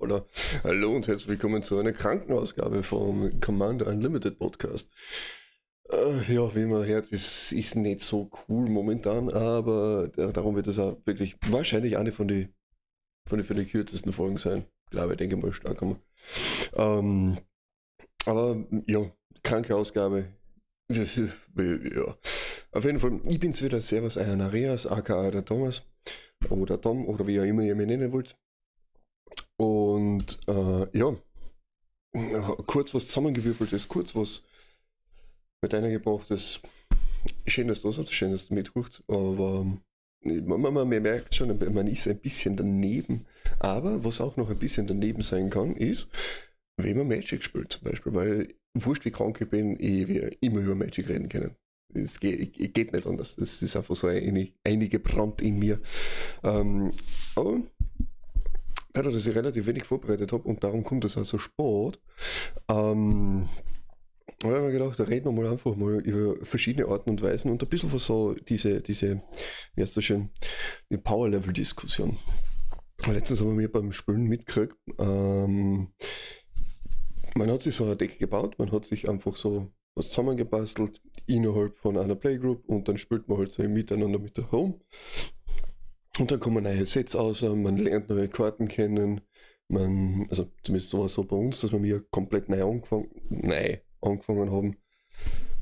oder hallo und herzlich willkommen zu einer Krankenausgabe vom Commander Unlimited Podcast. Äh, ja, wie man hört, ist, ist nicht so cool momentan, aber darum wird es auch wirklich wahrscheinlich eine von den von den für die kürzesten Folgen sein. Ich glaube, ich denke mal stark haben. Ähm, aber ja, kranke Ausgabe. ja. Auf jeden Fall, ich bin's wieder, Servus, Areas, aka der Thomas. Oder Tom, oder wie ihr immer ihr mich nennen wollt. Und äh, ja, kurz was zusammengewürfeltes, kurz was mit einer gebrauchtes. Schön, dass du das hast, schön, dass du mitruft, aber man, man, man merkt schon, man ist ein bisschen daneben. Aber was auch noch ein bisschen daneben sein kann, ist, wenn man Magic spielt zum Beispiel, weil wurscht wie krank ich bin, ich werde immer über Magic reden können. Es geht, geht nicht anders. Es ist einfach so eine, einige Brand in mir. Ähm, aber dadurch, dass ich relativ wenig vorbereitet habe und darum kommt es also Sport, ähm, habe ich mir gedacht, da reden wir mal einfach mal über verschiedene Arten und Weisen und ein bisschen von so diese, diese, wie heißt das schön, die Power-Level-Diskussion. Letztens haben wir beim Spülen mitgekriegt, ähm, man hat sich so ein Deck gebaut, man hat sich einfach so was zusammengebastelt innerhalb von einer Playgroup und dann spielt man halt so miteinander mit der Home und dann kommen neue Sets aus, man lernt neue Karten kennen. Man, also zumindest so war es so bei uns, dass wir mir komplett neu angefangen, neu angefangen haben.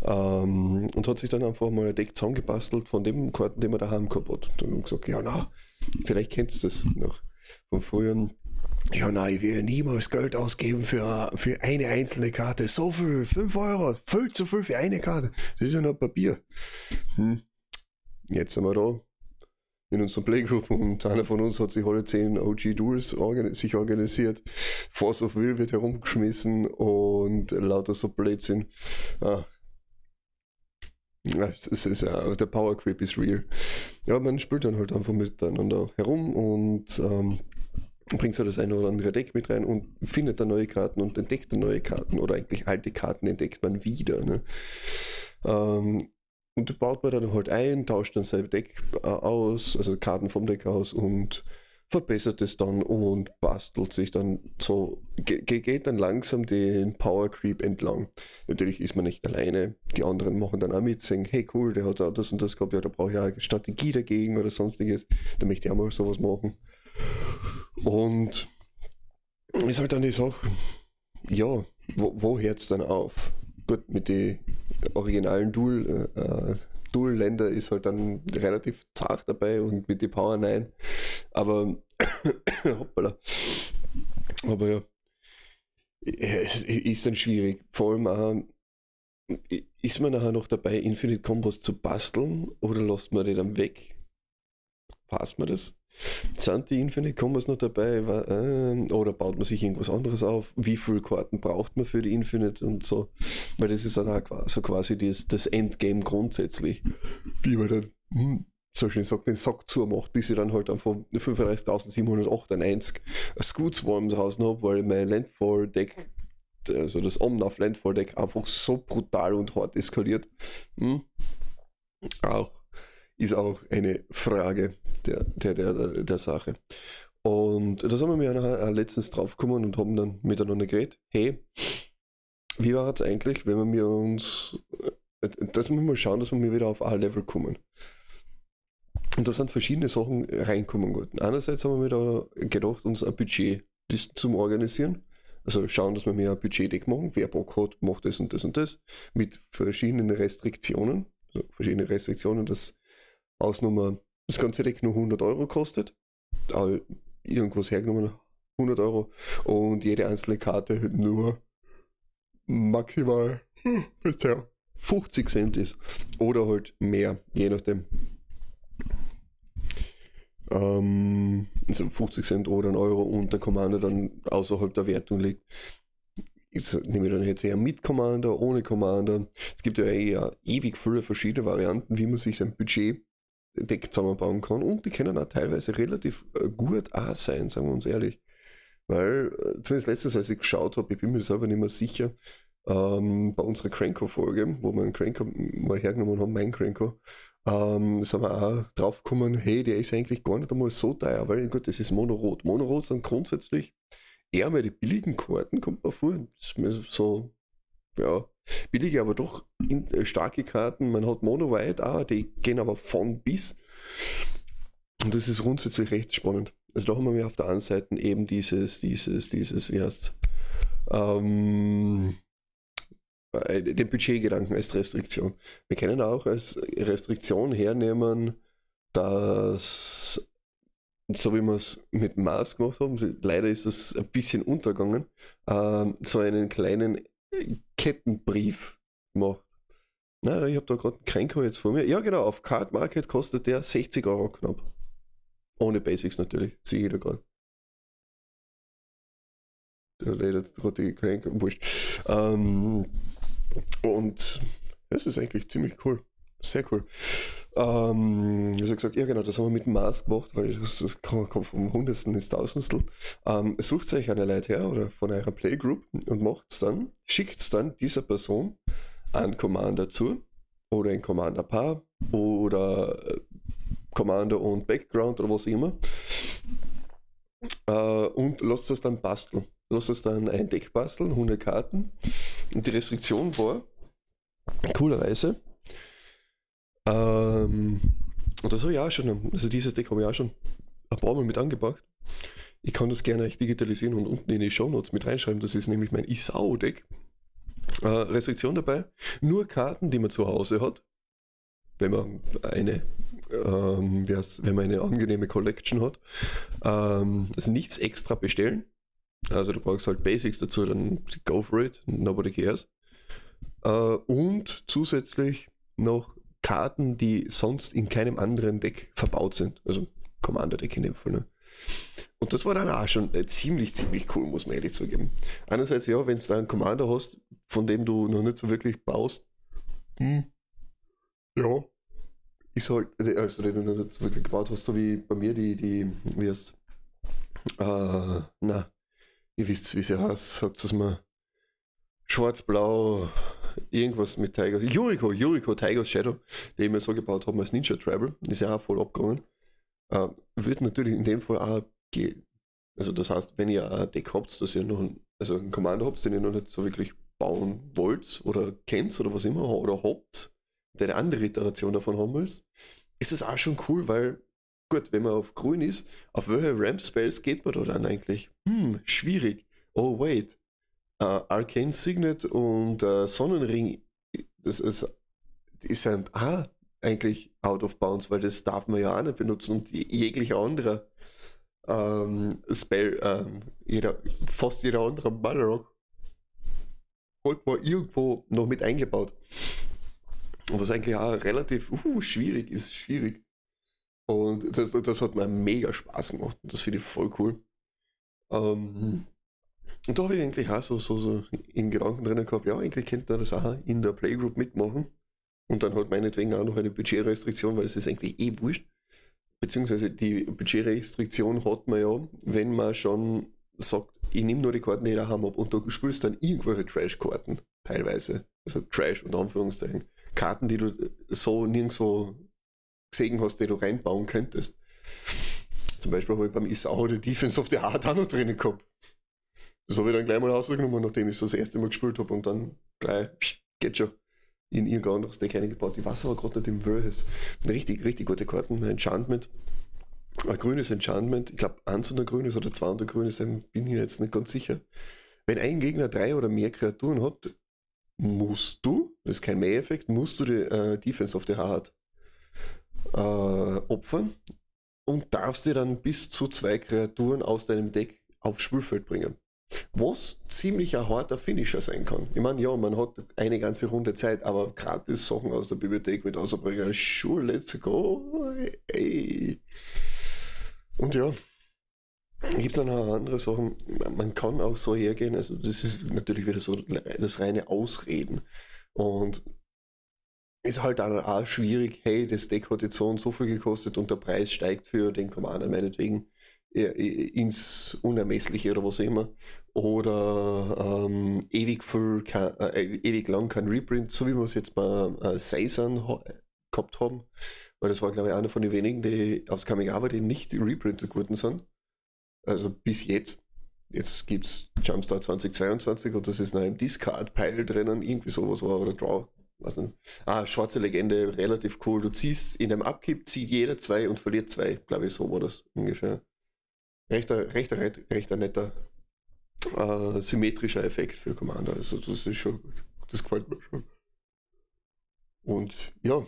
Ähm, und hat sich dann einfach mal ein Deck zusammengebastelt von dem Karten, den man daheim gehabt hat. Und dann gesagt, ja na, vielleicht kennst du das noch von früher. Ja, nein, ich will niemals Geld ausgeben für, für eine einzelne Karte. So viel, 5 Euro, viel zu viel für eine Karte. Das ist ja nur Papier. Hm. Jetzt sind wir da, in unserer Playgroup und einer von uns hat sich alle zehn OG Duels organi sich organisiert. Force of Will wird herumgeschmissen und lauter so Blödsinn. Ah. Ja, es ist, uh, der Power Creep ist real. Ja, man spielt dann halt einfach miteinander herum und ähm, bringt so das eine oder andere Deck mit rein und findet dann neue Karten und entdeckt dann neue Karten oder eigentlich alte Karten entdeckt man wieder. Ne? Ähm, und baut man dann halt ein, tauscht dann sein Deck äh, aus, also Karten vom Deck aus und verbessert es dann und bastelt sich dann so, geht dann langsam den Power Creep entlang. Natürlich ist man nicht alleine, die anderen machen dann auch mit, sagen, hey cool, der hat auch das und das gehabt, ja, da brauche ich auch eine Strategie dagegen oder sonstiges, da möchte ich auch mal sowas machen. Und ist halt dann die Sache, ja, wo, wo hört es dann auf? Gut, mit den originalen Dual, äh, äh, Dual-Länder ist halt dann relativ zart dabei und mit die Power 9. Aber hoppala. Aber ja. Es ist dann schwierig. Vor allem auch, ist man nachher noch dabei, Infinite Combos zu basteln oder lässt man die dann weg? Passt man das? Sind die Infinite Combos noch dabei? Äh, oder baut man sich irgendwas anderes auf? Wie viele Karten braucht man für die Infinite und so? Weil das ist dann auch so quasi das, Endgame grundsätzlich. Wie man dann, hm, so schön sagt, den Sack zumacht, bis ich dann halt einfach 35.798 Scoot Swarms draußen habe, weil mein Landfall-Deck also das Omnath Landfall Deck einfach so brutal und hart eskaliert. Hm? Auch ist auch eine Frage der, der, der, der Sache. Und da sind wir mir nachher letztens draufgekommen und haben dann miteinander geredet, hey, wie war es eigentlich, wenn wir uns, äh, dass wir mal schauen, dass wir wieder auf A-Level kommen. Und da sind verschiedene Sachen reinkommen gut. Einerseits haben wir da gedacht, uns ein Budget zum Organisieren. Also schauen, dass wir mehr ein Budgetdeck machen. Wer Bock hat, macht das und das und das. Mit verschiedenen Restriktionen. Also verschiedene Restriktionen, dass Ausnummer das ganze Deck nur 100 Euro kostet. All irgendwas hergenommen 100 Euro und jede einzelne Karte nur maximal 50 hm, Cent ist oder halt mehr, je nachdem. Ähm, also 50 Cent oder ein Euro und der Commander dann außerhalb der Wertung liegt. Jetzt nehme ich dann jetzt eher mit Commander, ohne Commander. Es gibt ja eher ewig viele verschiedene Varianten, wie man sich sein Budget Deck zusammenbauen kann und die können auch teilweise relativ äh, gut auch sein, sagen wir uns ehrlich. Weil, äh, zumindest letztens, als ich geschaut habe, ich bin mir selber nicht mehr sicher, ähm, bei unserer Cranko-Folge, wo wir einen Cranko mal hergenommen haben, mein Cranko, ähm, sind wir auch drauf gekommen, hey, der ist eigentlich gar nicht einmal so teuer, weil gut, das ist Monorot. Monorot sind grundsätzlich eher mal die billigen Karten, kommt man vor. Das ist mir so, ja, billige, aber doch in, äh, starke Karten. Man hat Mono White auch, die gehen aber von bis. Und das ist grundsätzlich recht spannend. Also da haben wir auf der einen Seite eben dieses, dieses, dieses, wie heißt ähm, äh, den Budgetgedanken als Restriktion. Wir können auch als Restriktion hernehmen, dass, so wie wir es mit Mars gemacht haben, leider ist das ein bisschen untergegangen, ähm, so einen kleinen Kettenbrief macht. Na, ich habe da gerade einen Kränker jetzt vor mir. Ja, genau, auf Card Market kostet der 60 Euro knapp. Ohne Basics natürlich, sehe ich da gerade. Der leider gerade die Kränker, wurscht. Ähm, und das ist eigentlich ziemlich cool. Sehr cool. Ähm, wie gesagt, ja genau, das haben wir mit dem Mars gemacht, weil das, kommt vom Hundertsten ins Tausendstel. Ähm, sucht euch eine Leute her oder von eurer Playgroup und macht es dann, schickt es dann dieser Person einen Commander zu oder ein Commander-Paar oder äh, Commander und Background oder was immer äh, und lasst es dann basteln. Lasst es dann ein Deck basteln, 100 Karten und die Restriktion war, coolerweise, ähm, und das habe ich auch schon, also dieses Deck habe ich auch schon ein paar Mal mit angepackt. Ich kann das gerne euch digitalisieren und unten in die Show Notes mit reinschreiben. Das ist nämlich mein Isao-Deck. Äh, Restriktion dabei: nur Karten, die man zu Hause hat. Wenn man eine, ähm, wenn man eine angenehme Collection hat. Ähm, also nichts extra bestellen. Also du brauchst halt Basics dazu, dann go for it, nobody cares. Äh, und zusätzlich noch Karten, die sonst in keinem anderen Deck verbaut sind. Also Commander-Deck in dem Fall. Ne? Und das war dann auch schon äh, ziemlich, ziemlich cool, muss man ehrlich zugeben. Einerseits, ja, wenn du da einen Commander hast, von dem du noch nicht so wirklich baust, hm, ja, ist halt, äh, also den du noch nicht so wirklich gebaut hast, so wie bei mir die, die, wie heißt, äh, na, ihr wisst, wie sie heißt, sagt es mal, schwarz-blau, irgendwas mit Tiger. Juriko, Juriko, Tiger's Shadow, den wir so gebaut haben als Ninja Tribal, ist ja auch voll abgegangen. Äh, wird natürlich in dem Fall auch gehen. Also das heißt, wenn ihr ein Deck habt, dass ihr noch ein, also einen Commander habt, den ihr noch nicht so wirklich bauen wollt oder kennt oder was immer oder habt, und eine andere Iteration davon haben willst, ist das auch schon cool, weil gut, wenn man auf grün ist, auf welche Ramp Spells geht man da dann eigentlich? Hm, schwierig. Oh wait, Uh, Arcane Signet und uh, Sonnenring, das ist, die sind ah, eigentlich out of bounds, weil das darf man ja auch nicht benutzen und jeglicher anderer ähm, Spell, ähm, jeder, fast jeder andere Balrog man irgendwo noch mit eingebaut. Was eigentlich auch relativ uh, schwierig ist, schwierig. Und das, das hat mir mega Spaß gemacht und das finde ich voll cool. Ähm, und da habe ich eigentlich auch so, so, so in Gedanken drin gehabt, ja, eigentlich könnte man das auch in der Playgroup mitmachen. Und dann halt meinetwegen auch noch eine Budgetrestriktion, weil es ist eigentlich eh wurscht. Beziehungsweise die Budgetrestriktion hat man ja, wenn man schon sagt, ich nehme nur die Karten, die ich daheim habe und du spielst dann irgendwelche Trash-Karten, teilweise. Also Trash und Anführungszeichen. Karten, die du so nirgendwo gesehen hast, die du reinbauen könntest. Zum Beispiel habe ich beim Isao die Defense of the Heart auch noch drin gehabt. Das habe ich dann gleich mal rausgenommen, nachdem ich das erste Mal gespielt habe und dann gleich, psch, geht schon, in irgendein anderes Deck eingebaut. Ich weiß aber gerade nicht, im Versus. Richtig, richtig gute Karten. Ein Enchantment. Ein grünes Enchantment. Ich glaube, eins und ein grünes oder zwei und ein grünes, bin ich jetzt nicht ganz sicher. Wenn ein Gegner drei oder mehr Kreaturen hat, musst du, das ist kein Mehr-Effekt, musst du die äh, Defense of the Heart äh, opfern und darfst dir dann bis zu zwei Kreaturen aus deinem Deck aufs Spielfeld bringen. Was ziemlich ein harter Finisher sein kann. Ich meine, ja, man hat eine ganze Runde Zeit, aber gratis Sachen aus der Bibliothek mit Außerbringen, sure, let's go. Ey. Und ja, gibt es dann auch andere Sachen. Man kann auch so hergehen, also das ist natürlich wieder so das reine Ausreden. Und ist halt dann auch schwierig, hey, das Deck hat jetzt so und so viel gekostet und der Preis steigt für den Commander meinetwegen ins Unermessliche oder was immer. Oder ähm, ewig, viel, äh, ewig lang kein Reprint, so wie wir es jetzt bei äh, Seisan gehabt haben. Weil das war, glaube ich, einer von den wenigen, die aus Kamigawa, die nicht reprintet geworden sind. Also bis jetzt. Jetzt gibt es Jumpstart 2022 und das ist noch im Discard-Pile drinnen, irgendwie sowas war, oder Draw. Was. Ah, schwarze Legende, relativ cool. Du ziehst in einem Abkipp, zieht jeder zwei und verliert zwei, glaube ich, so war das ungefähr. Rechter, rechter, rechter, netter äh, symmetrischer Effekt für Commander. Also das ist schon, das gefällt mir schon. Und ja,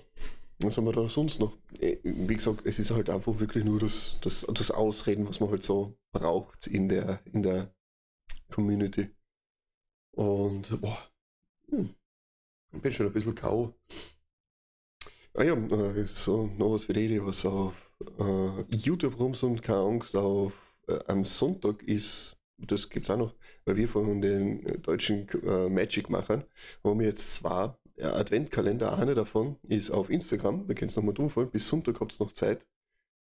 was haben wir da sonst noch? Äh, wie gesagt, es ist halt einfach wirklich nur das, das, das Ausreden, was man halt so braucht in der, in der Community. Und boah, hm, ich bin schon ein bisschen K.O. Ah ja, äh, so noch was für die, was auf äh, YouTube rum sind, keine Angst, auf, äh, am Sonntag ist, das gibt es auch noch, weil wir von den deutschen äh, Magic-Machern haben jetzt zwei Adventkalender, einer davon ist auf Instagram, da könnt ihr nochmal tun, bis Sonntag habt ihr noch Zeit.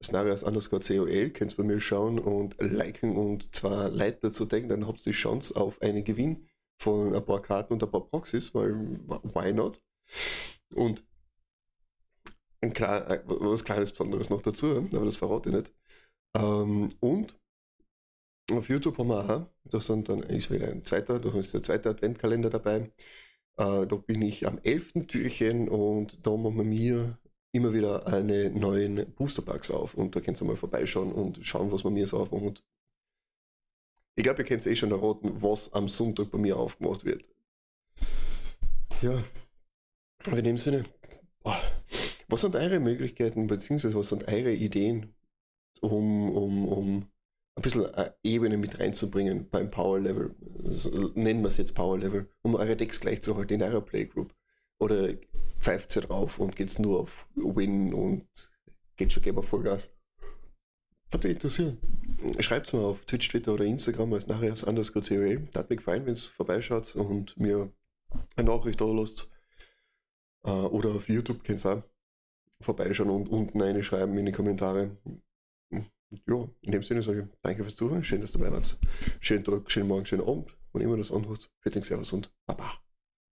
Snarias underscore COL, könnt ihr bei mir schauen und liken und zwar Leute dazu denken, dann habt ihr die Chance auf einen Gewinn von ein paar Karten und ein paar Proxys, weil why not? Und ein klar, äh, was kleines Besonderes noch dazu, aber das verrate ich nicht. Ähm, und auf YouTube haben wir auch, da sind dann, ist wieder ein zweiter, da ist der zweite Adventkalender dabei. Äh, da bin ich am 11. Türchen und da machen wir mir immer wieder eine neuen Boosterpacks auf und da könnt ihr mal vorbeischauen und schauen, was wir mir so aufmachen. Und ich glaube, ihr könnt eh schon erraten, was am Sonntag bei mir aufgemacht wird. Ja, in dem Sinne, was sind eure Möglichkeiten, beziehungsweise was sind eure Ideen, um, um, um ein bisschen eine Ebene mit reinzubringen beim Power Level. Also nennen wir es jetzt Power Level, um eure Decks gleich zu halten in eurer Playgroup. Oder pfeift ihr drauf und geht's nur auf Win und geht schon gleich Vollgas. Würde mich interessieren. Schreibt mir auf Twitch, Twitter oder Instagram als nachher als underscore COE. Das mich gefallen, wenn es vorbeischaut und mir eine Nachricht da lasst. Äh, oder auf YouTube könnt ihr auch vorbeischauen und unten eine schreiben in die Kommentare, ja, in dem Sinne sage ich danke fürs Zuhören, schön, dass du dabei warst. Schönen Tag, schönen Morgen, schönen Abend, wann immer das anhört. Für den Servus und Baba.